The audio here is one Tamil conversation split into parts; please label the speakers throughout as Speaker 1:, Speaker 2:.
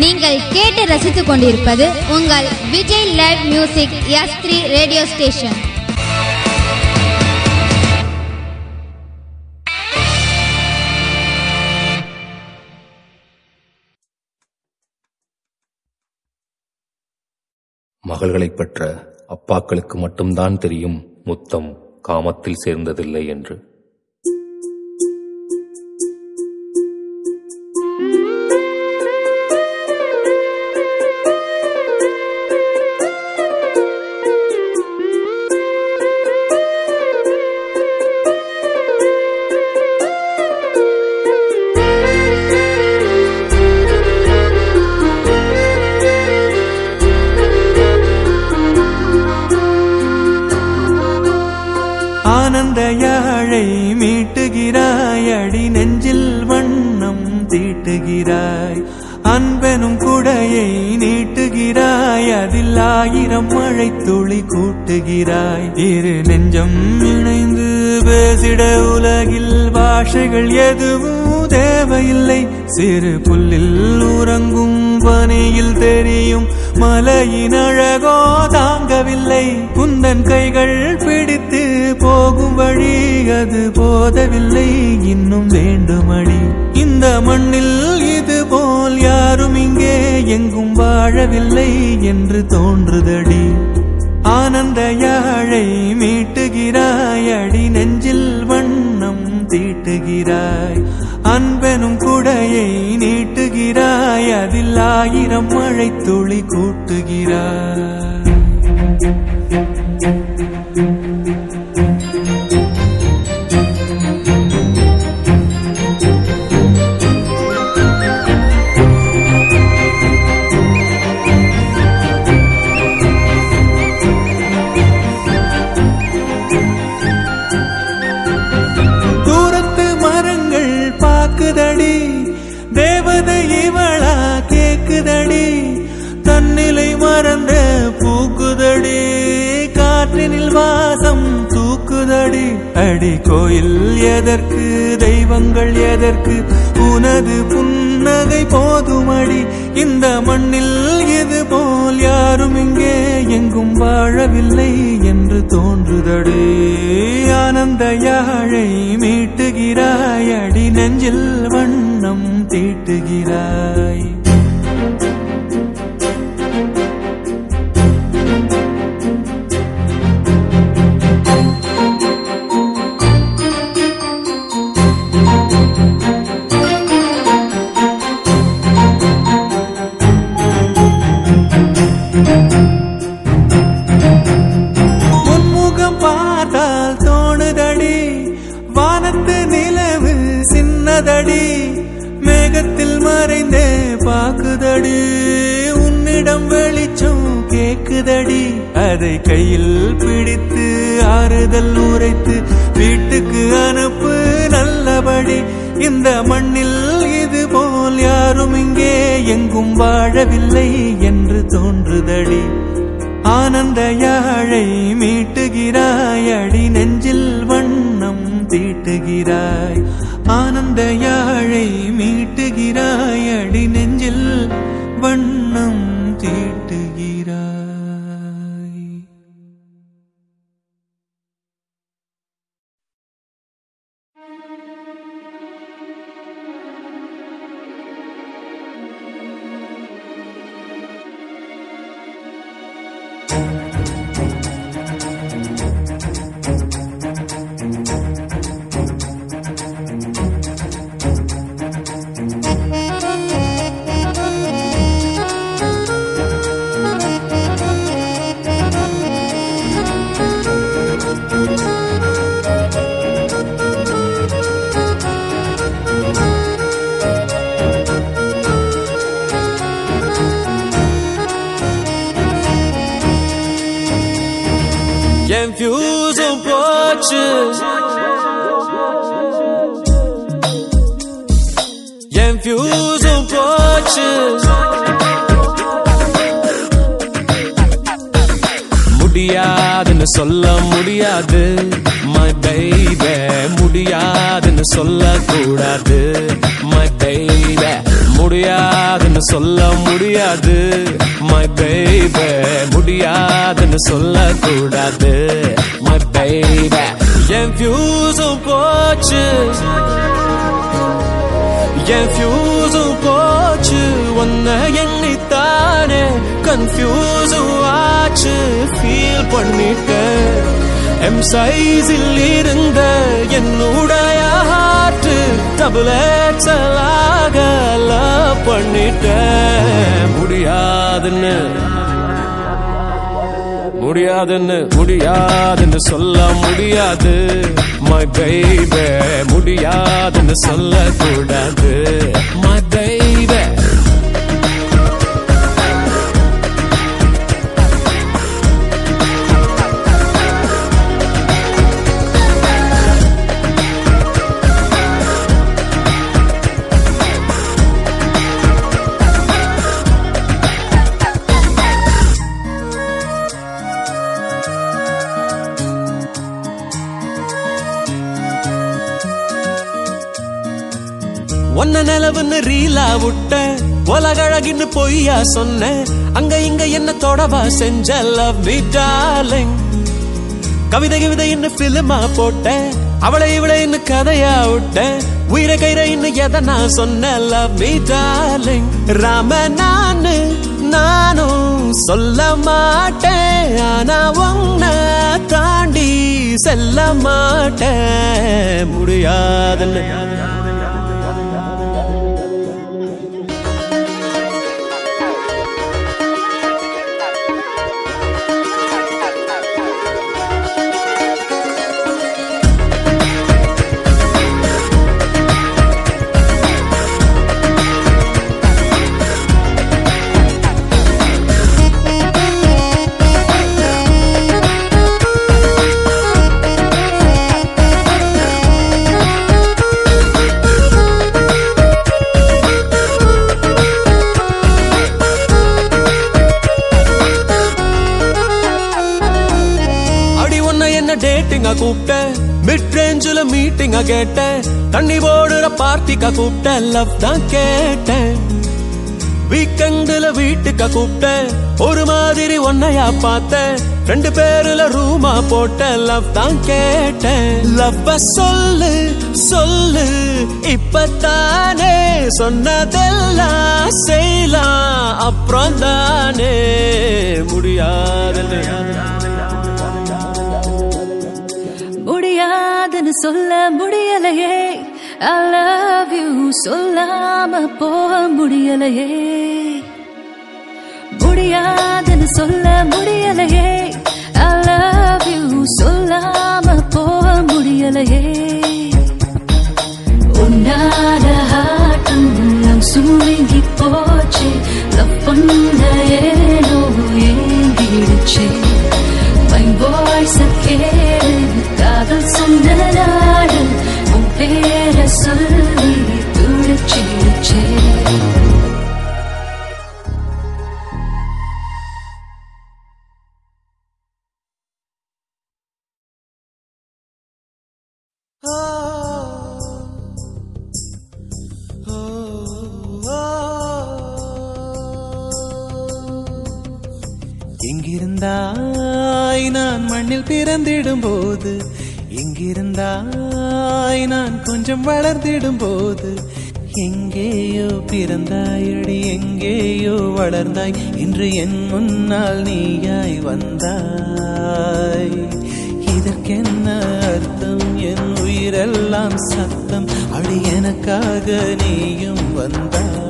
Speaker 1: நீங்கள் கேட்டு ரசித்துக் கொண்டிருப்பது உங்கள் Vijay live music S three radio station
Speaker 2: மகள்களைப் பெற்ற அப்பாக்களுக்கு மட்டும்தான் தெரியும் முத்தம் காமத்தில் சேர்ந்ததில்லை என்று.
Speaker 3: எதுவும் தேவையில்லை. சிறு புல்லில் உறங்கும் பனியில் தெரியும். மலையின் அழகோ தாங்கவில்லை. குந்தன் கைகள் பிடித்து போகும் வழி அது போதவில்லை. இன்னும் வேண்டுமடி. இந்த மண்ணில் இது போல் யாரும் இங்கே எங்கும் வாழவில்லை என்று தோன்றுதடி. ஆனந்த யாழை மீட்டுகிறாய் அடி நெஞ்சில் நீட்டுகிறாய் அன்பெனும் குடையை நீட்டுகிறாய். அதில் ஆயிரம் மழை துளி கூட்டுகிறாய். அடி கோயில் எதற்கு தெய்வங்கள் எதற்கு உனது புன்னகை போதுமடி. இந்த மண்ணில் இது போல் யாரும் இங்கே எங்கும் வாழவில்லை என்று தோன்றுதடி. ஆனந்த யாழை மீட்டுகிறாய் அடி நெஞ்சில் வண்ணம் தீட்டுகிறாய். ஆறுதல் உரைத்து வீட்டுக்கு அனுப்பு நல்லபடி. இந்த மண்ணில் இது போல் யாரும் இங்கே எங்கும் வாழவில்லை என்று தோன்றுதடி. ஆனந்த யாழை மீட்டுகிறாய் அடி நெஞ்சில் வண்ணம் தீட்டுகிறாய். ஆனந்த யாழை மீட்டுகிறாய் அடி நெஞ்சில் வண்ணம் வராது மை
Speaker 4: பேபி என் ஃபியூஸும் போச்சு. என் ஃபியூஸும் போச்சு. ஒன்ன எண்ணித்தானே கன்ஃபியூஸும் ஆச்சு. ஃபீல் பண்ணிட்டேன் எம் சைஸில் இருந்த என்னுடைய ஹார்ட்டு டபுள் லவ் பண்ணிட்டேன். முடியாதுன்னு. முடியாதுன்னு முடியாதுன்னு சொல்ல முடியாது. மை baby முடியாதுன்னு சொல்லக்கூடாது. மை baby ஒன்ன ரீலா விட்ட உலகழகின்னு பொய்யா சொன்ன அங்க இங்க என்ன தொடவா செஞ்ச லவ் மீ டார்லிங். கவிதை கவிதை இன்னும் பிலிமா போட்ட அவளை இவளை இன்னும் கதையா விட்ட உயிரை கயிறை இன்னும் எதை நான் சொன்ன லவ் மீ டார்லிங். ராம நானு நானும் சொல்ல மாட்டேன் ஆனா உன்னை தாண்டி செல்ல மாட்டேன். முடியாதுன்னு. கேட்டேன். தண்ணி போடுற பார்ட்டிக்கா கூப்பிட்ட லவ் தான் கேட்டேன். வீக்கெண்டுல வீட்டுக்கா கூப்பிட்டேன். ஒரு மாதிரி ஒன்னையா பார்த்தேன். ரெண்டு பேருல ரூமா போட்ட லவ் தான் கேட்டேன். லவ்வ சொல்லு சொல்லு. இப்பத்தானே சொன்னதெல்லாம் செய்யலாம். அப்புறம் தானே
Speaker 5: முடியாது. சொல்ல முடியலையே. ஐ லவ் யூ சொல்லாம போக முடியலையே. முடியாதுன்னு சொல்ல முடியலையே. ஐ லவ் யூ சொல்லாம போக முடியலையே. உன்னால ஹாட்டும் சுருங்கி போச்சு. லவ் பண்ண ஏனோ ஏங்கிடுச்சு My voice கேளு. காதல் சொன்னதாடு உன் பேர சொல்லி துடிச்சிடுச்சே.
Speaker 4: எங்கிருந்தாய் நான் மண்ணில் பிறந்திடும் போது எங்கிருந்தாய்? நான் கொஞ்சம் வளர்ந்திடும் போது எங்கேயோ பிறந்தாயடி எங்கேயோ வளர்ந்தாய். இன்று என் முன்னால் நீயாய் வந்தாய். இதற்கென்ன அர்த்தம்? என் உயிரெல்லாம் சத்தம். அடி எனக்காக நீயும் வந்தாய்.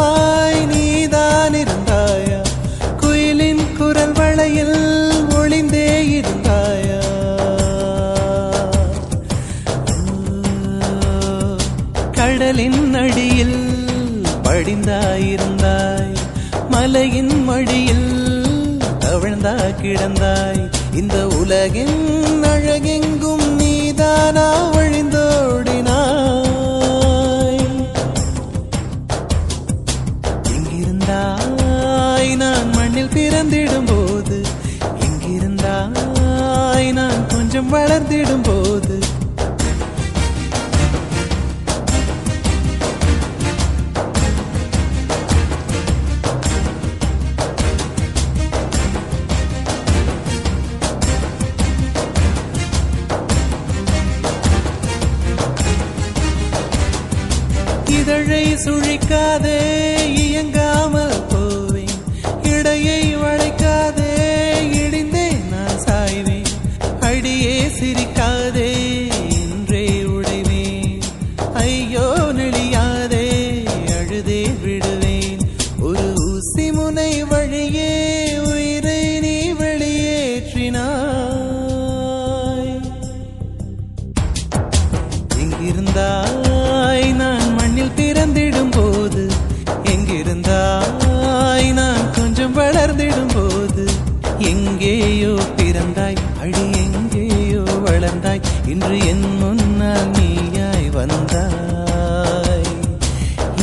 Speaker 4: தெய்வமாய் நீதான் இருந்தாயா குயிலின் குரல் வளையில் ஒளிந்தே இருந்தாயா?
Speaker 6: கடலின் அடியில் படிந்தாயிருந்தாய். மலையின் மடியில் தவிழ்ந்தா கிடந்தாய். இந்த உலகின்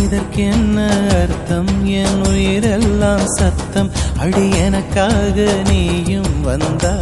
Speaker 6: இதற்கென்ன அர்த்தம்? என் உயிரெல்லாம் சத்தம். அடி எனக்காக நீயும்
Speaker 7: வந்தா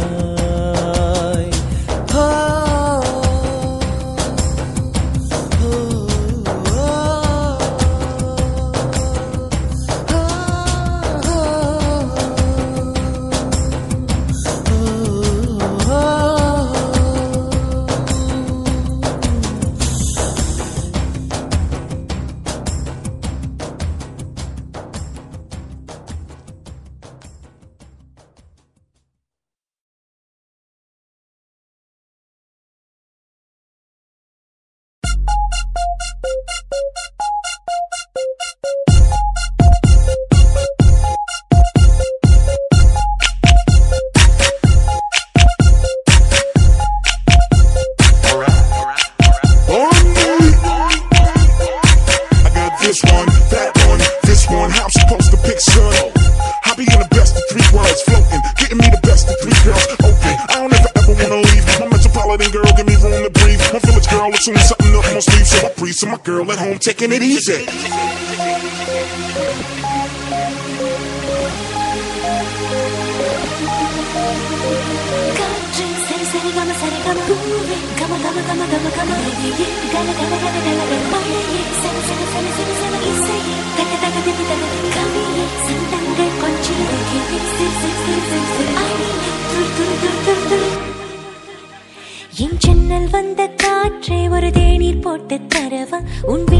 Speaker 7: chicken it easy.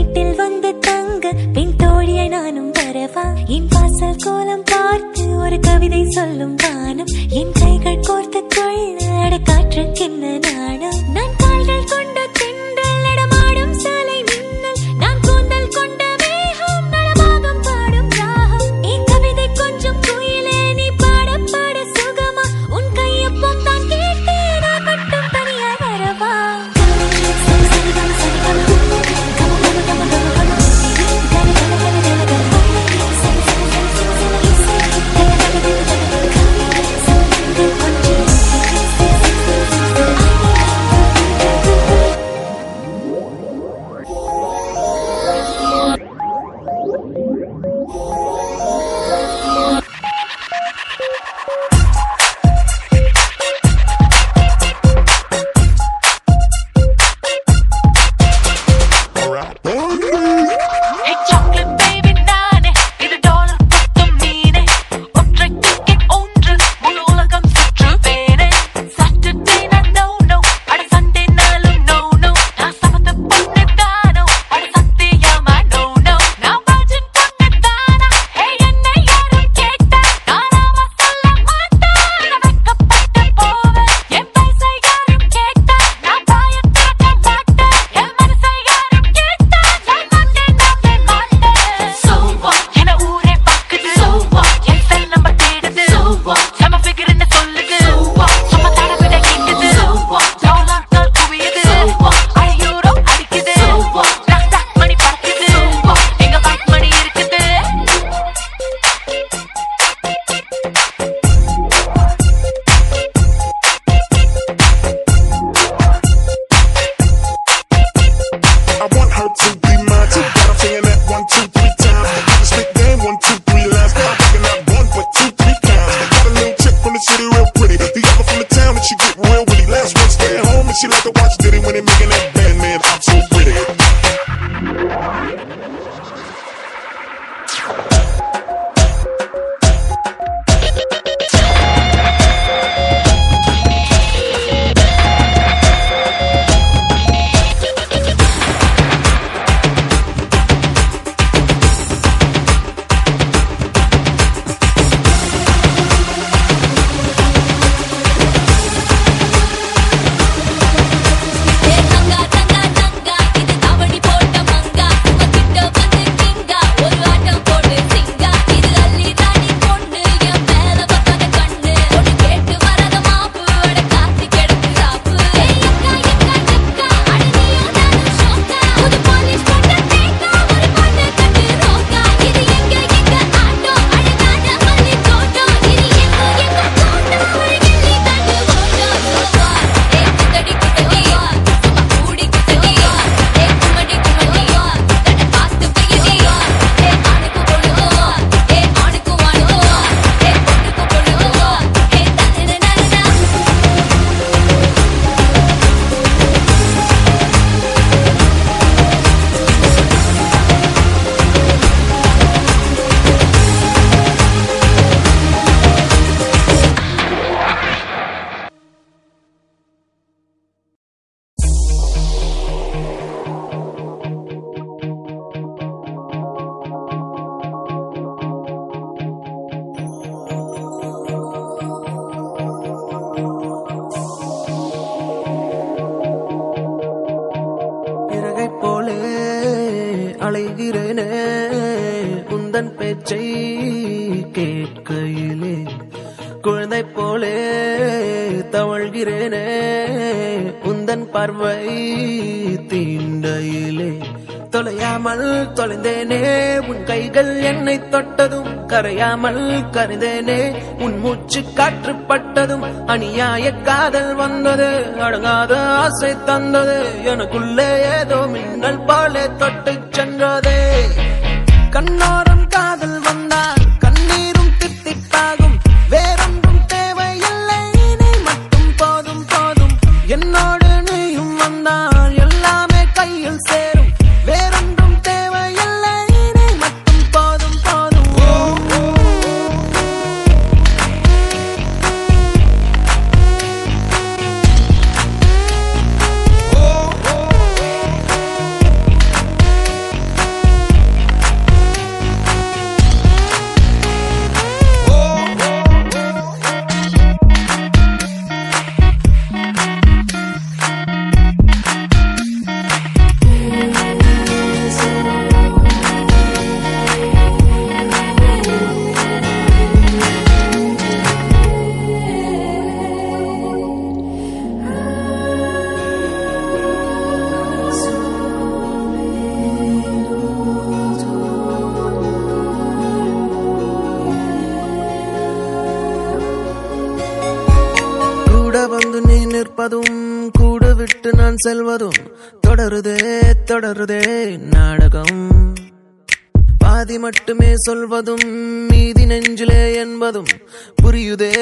Speaker 8: வீட்டில் வந்து தங்க பின் தோழியை நானும் வரவா? என் பாசல் கோலம் பார்த்து ஒரு கவிதை சொல்லும் வானம். என் கைகள் கோர்த்து கொள்ள காற்றுக்கென்ன நாணம்? நான் கால்கள் கொண்ட
Speaker 9: கண்கள் என்னை தொட்டதும் கரையாமல் கருதேனே. உன் மூச்சு காற்று பட்டதும் அநியாய காதல் வந்தது அடங்காத ஆசை தந்தது. எனக்குள்ளே ஏதோ மின்னல் பாலே தொட்டு சென்றதே. கண்ணார் செல்வதும் தொடருதே தொடருதே நாடகம். பாதி மட்டுமே சொல்வதும் மீதி நெஞ்சிலே என்பதும் புரியுதே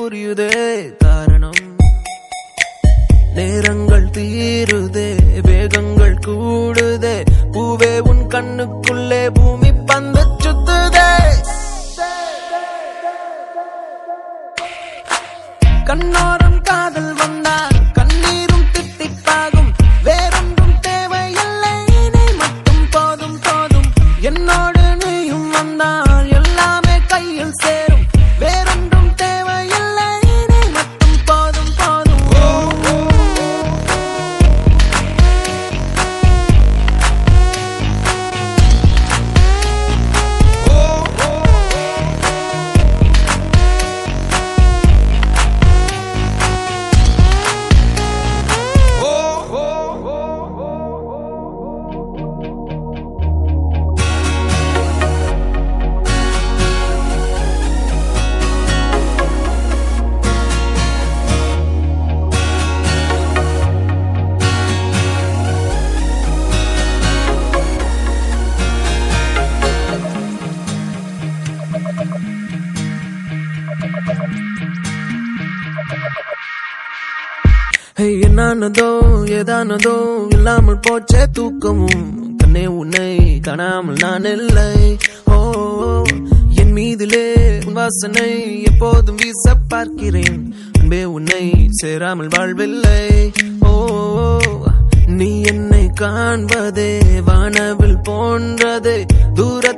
Speaker 9: புரியுதே காரணம். நேரங்கள் தீருதே வேகங்கள் கூடுதே பூவே உன் கண்ணுக்குள்ளே பூமி பந்து சுத்துதே. கண்ணோரம் காதல் வந்தார் என்னானதோ ஏதானதோ இல்லாமல் போச்சே தூக்கமும். கண்ணே உன்னை காணாமல் நான் இல்லை. ஓ என் மீதிலே உன் வாசனை எப்போதும் வீச பார்க்கிறேன். அன்பே உன்னை சேராமல் வாழ்வில்லை. ஓ நீ என்னை காண்பதே வானவில் போன்றதே தூர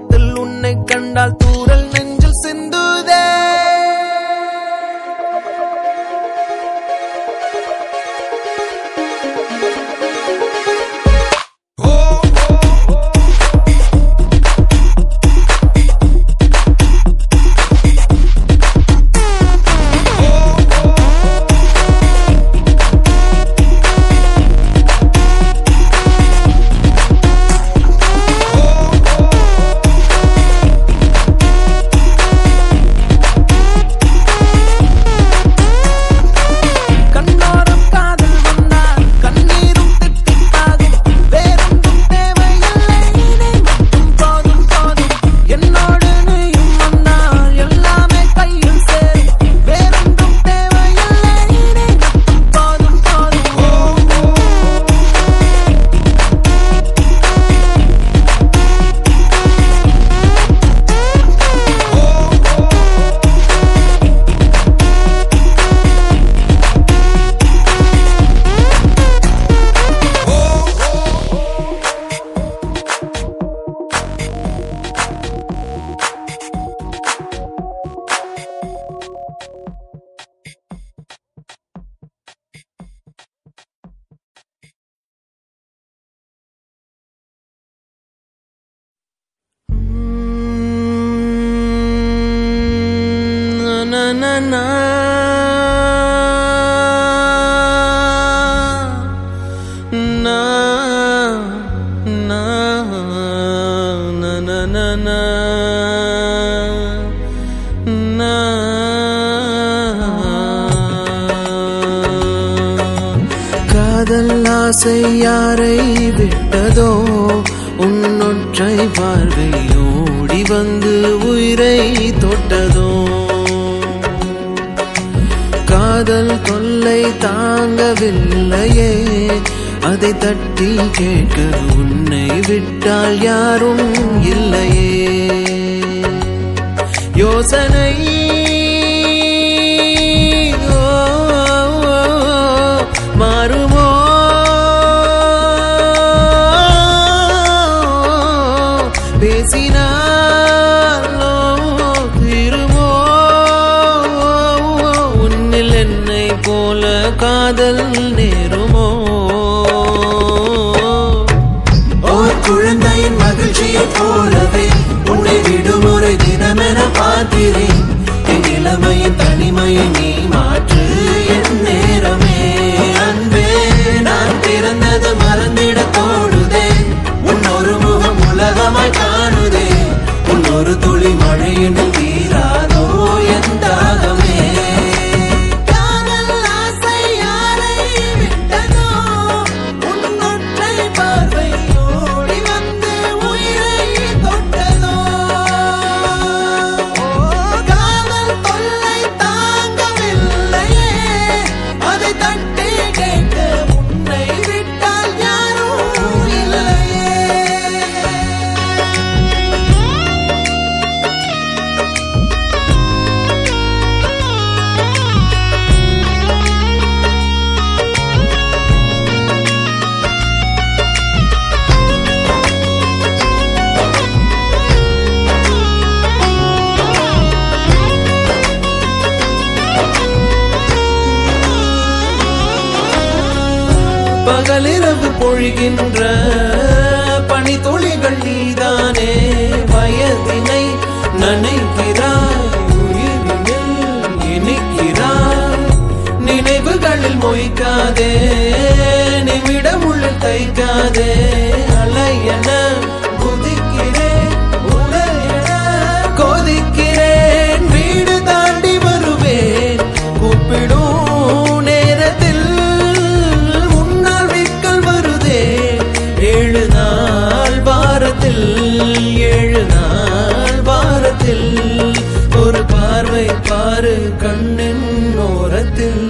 Speaker 9: கண்ணின் ஓரத்தில்.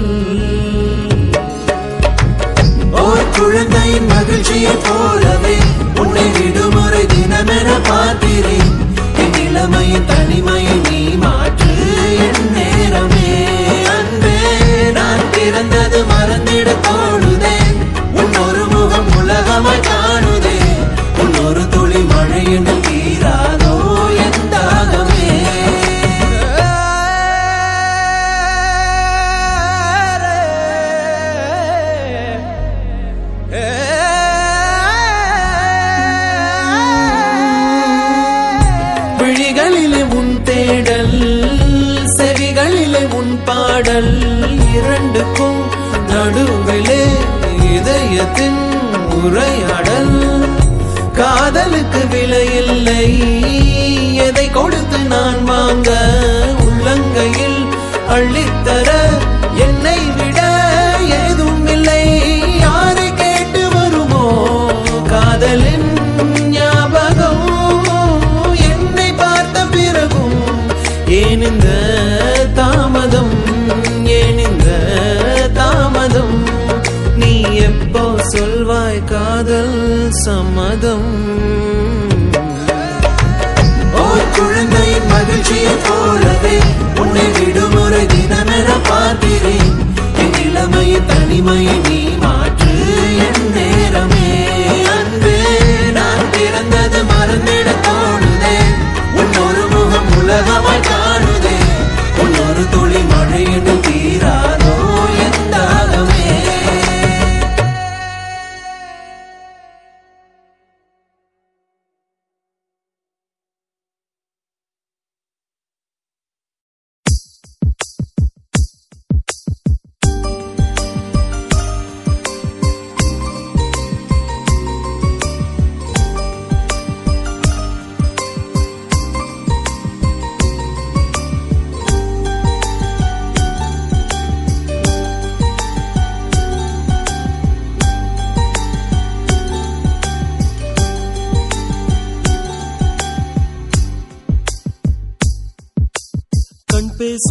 Speaker 10: ஓர் குழந்தையின் மகிழ்ச்சியை போலவே உன்னை விடுமுறை தினமென பார்க்கிறேன். என் இளமையின்
Speaker 9: தனிமை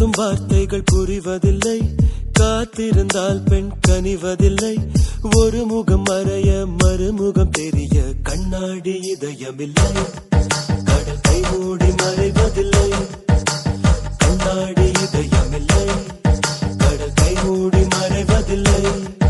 Speaker 9: பேசும் வார்த்தைகள் புரிவதில்லை. காத்திருந்தால் பெண் கனிவதில்லை. ஒரு முகம் மறைய மறுமுகம் தெரிய கண்ணாடி இதயமில்லை. கடல் கை மூடி மறைவதில்லை. கண்ணாடி இதயமில்லை. கடல் கை மூடி மறைவதில்லை.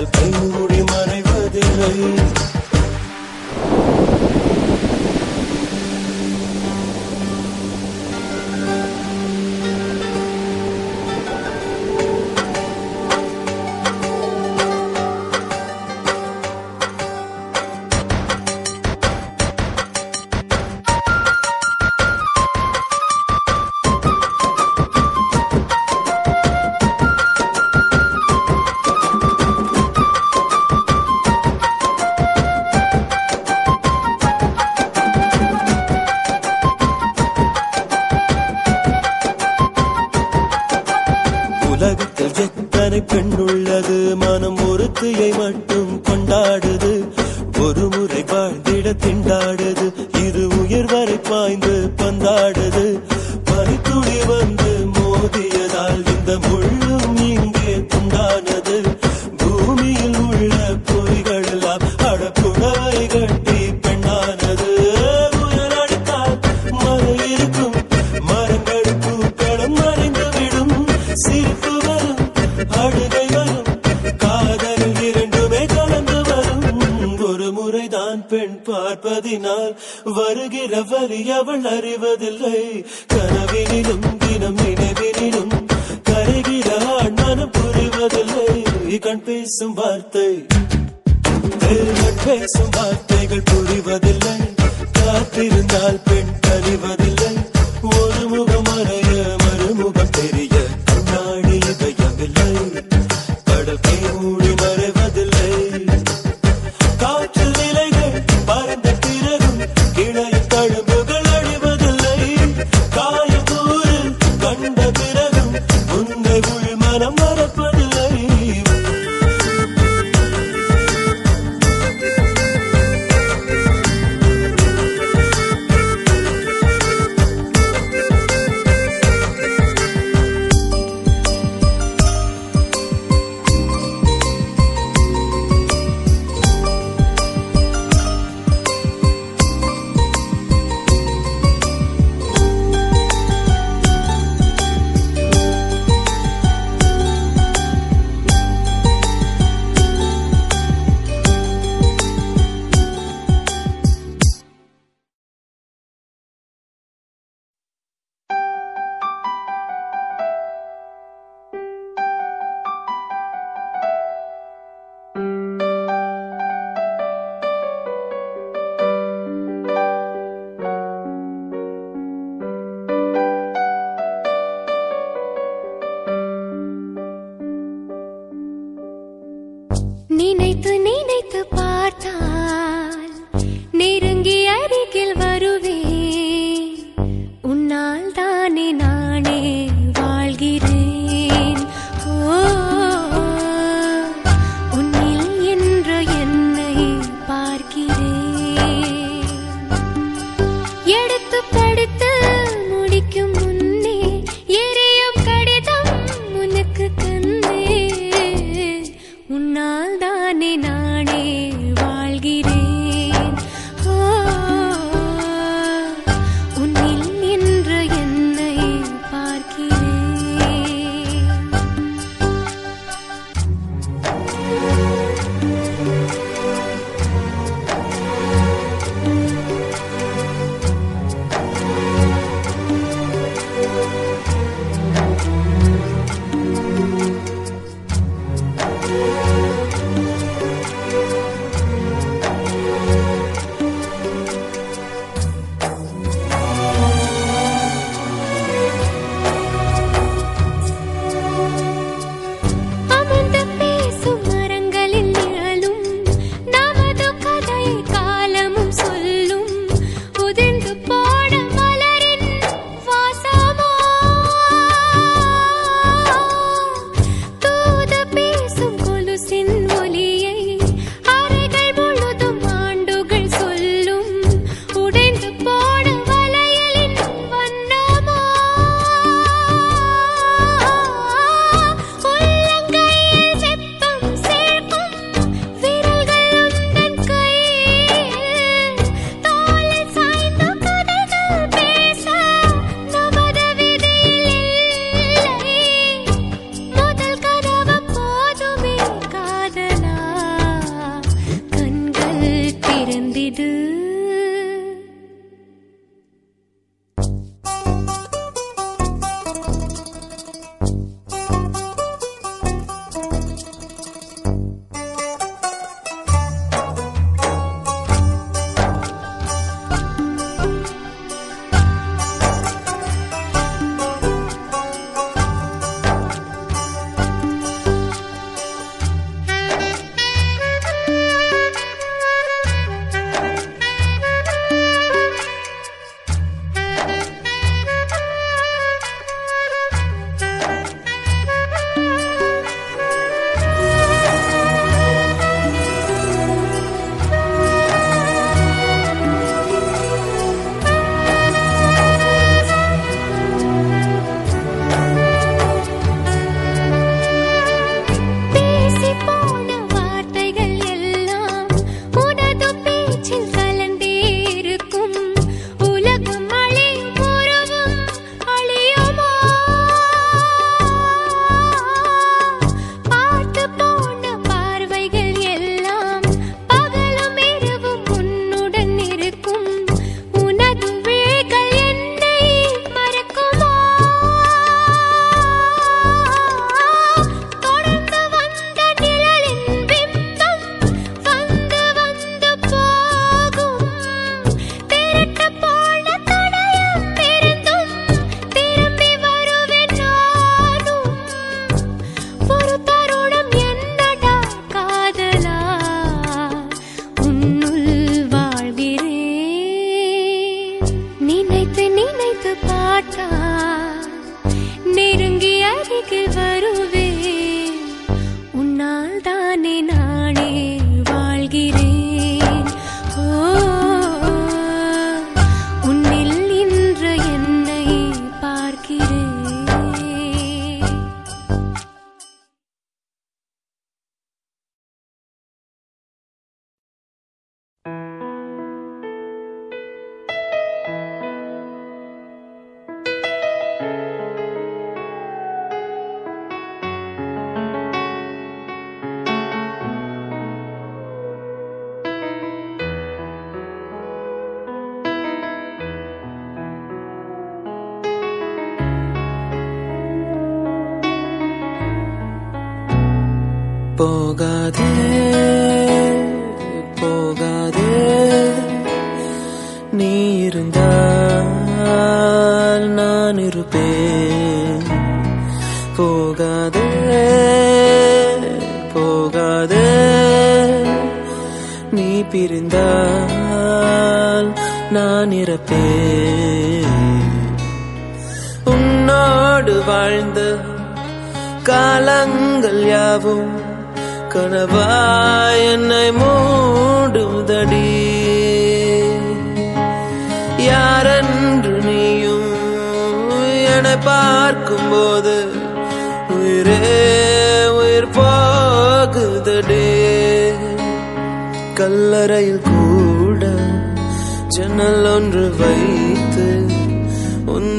Speaker 4: கடல் கை மறைவதில்லை. கடல் கை
Speaker 9: you के जरूर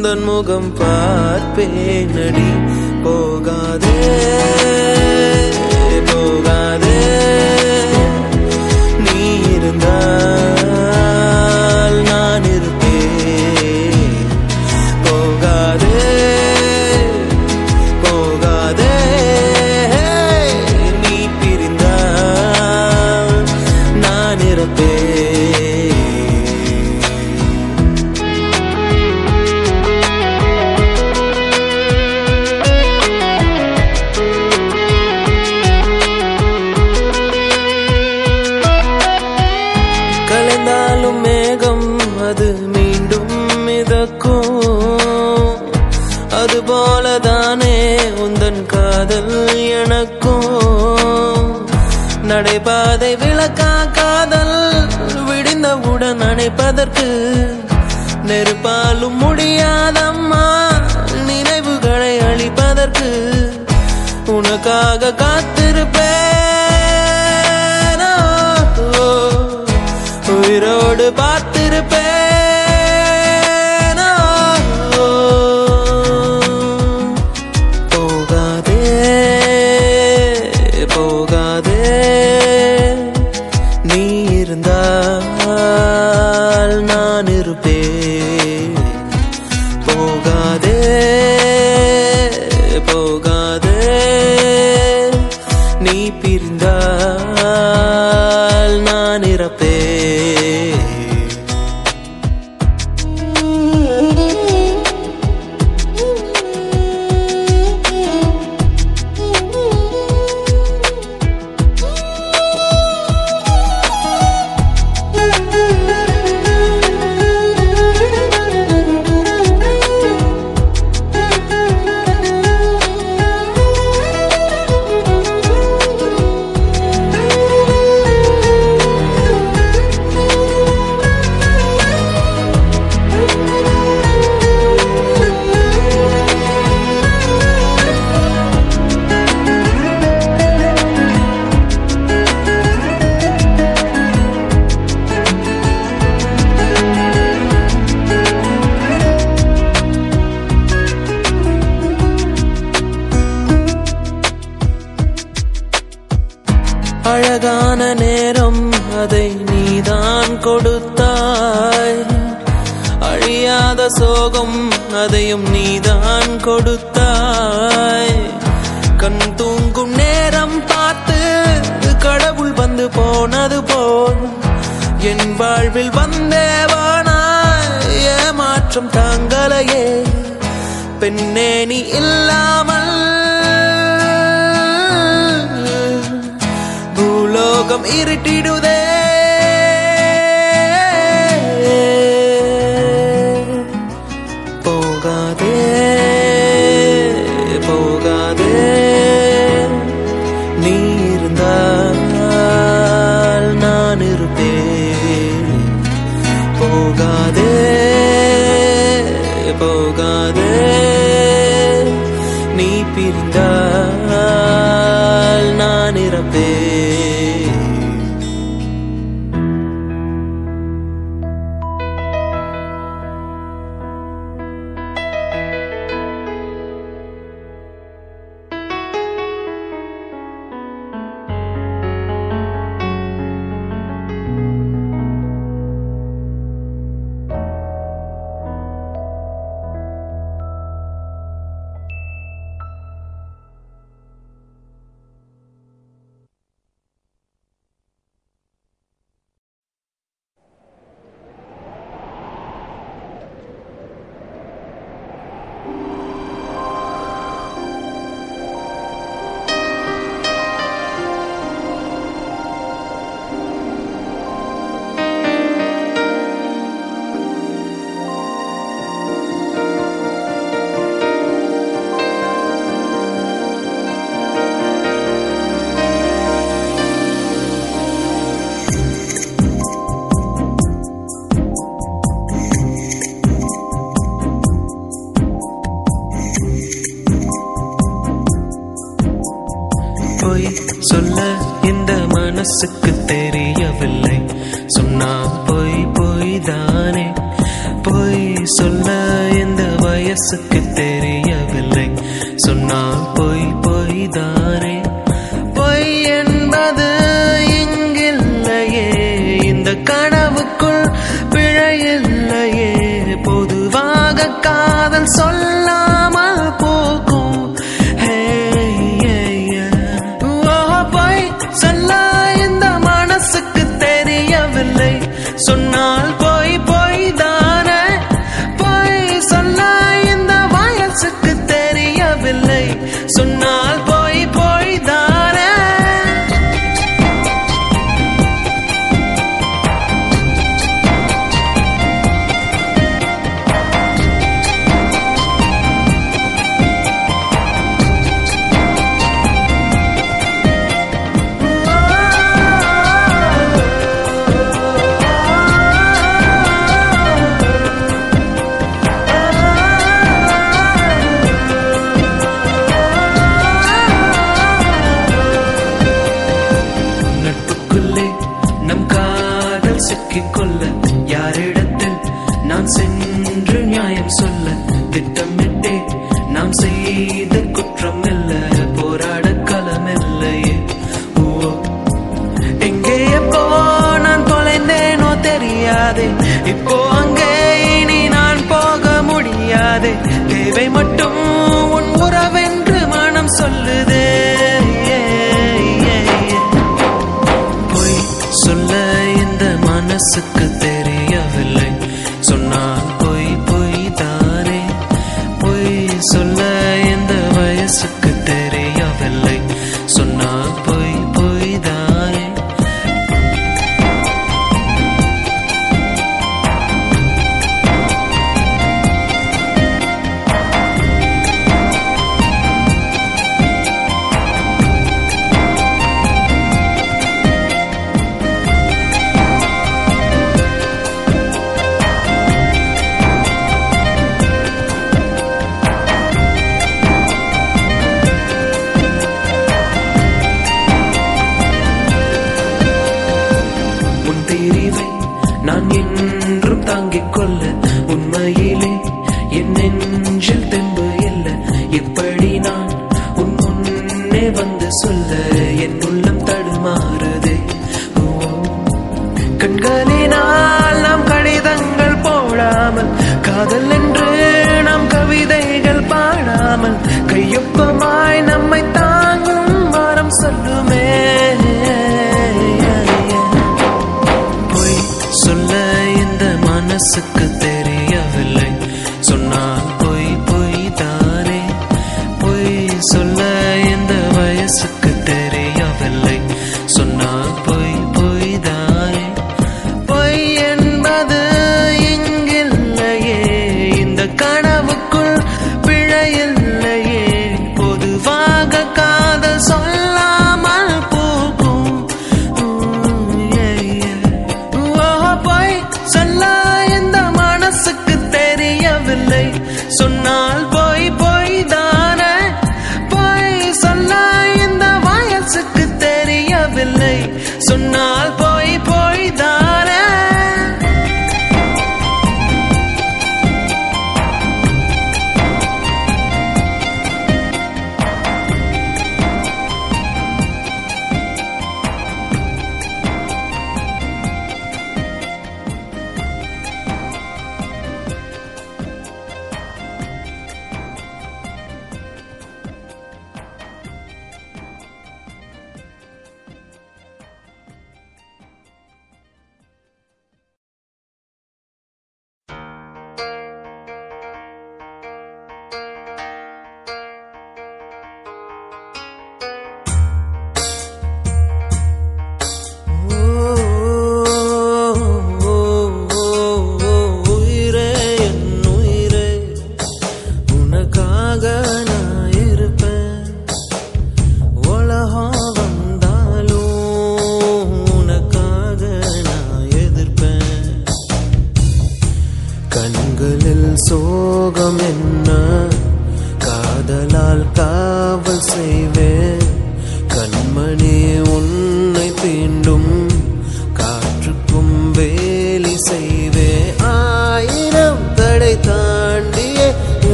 Speaker 9: உந்தன் முகம் பார்ப்பேனடி. போகாதே போ உனக்கா காதல் விடிந்தவுடன் அணைப்பதற்கு madera. காதல் சொல்லாமல்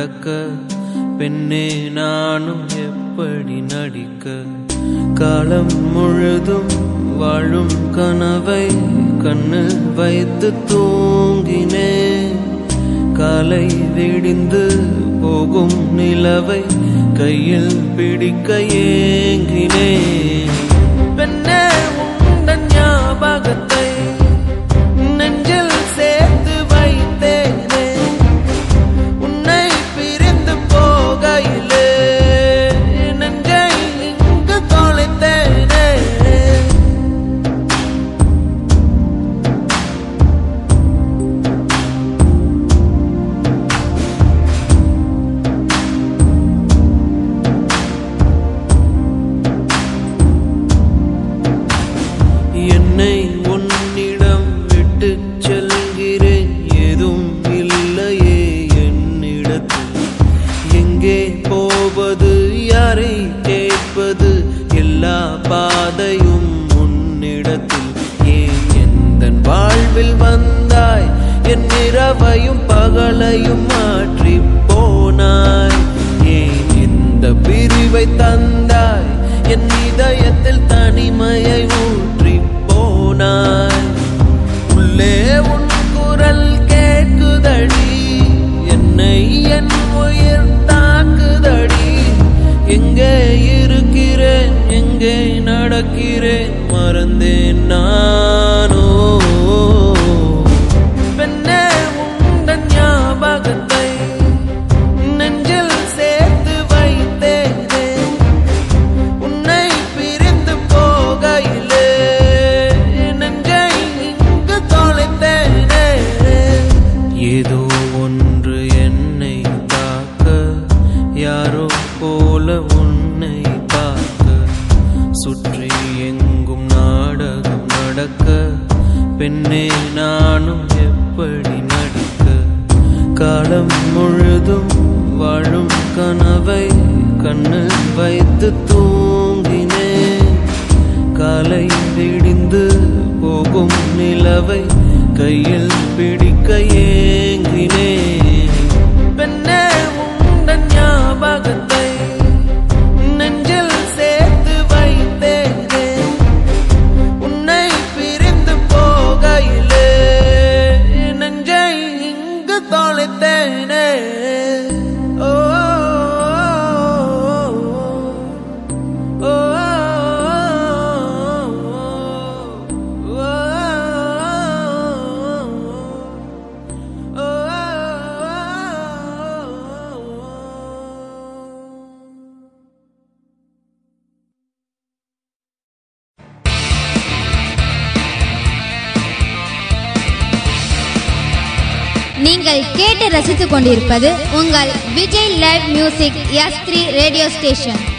Speaker 9: நடக்க பெண்ணே நானும் எப்படி நடிக்க? காலம் முழுதும் வாழும் கனவை கண்ணு வைத்து தூங்கினே காலை விடிந்து போகும் நிலவை கையில் பிடிக்க ஏங்கினேன்.
Speaker 1: கேட்டு ரசித்துக் கொண்டிருப்பது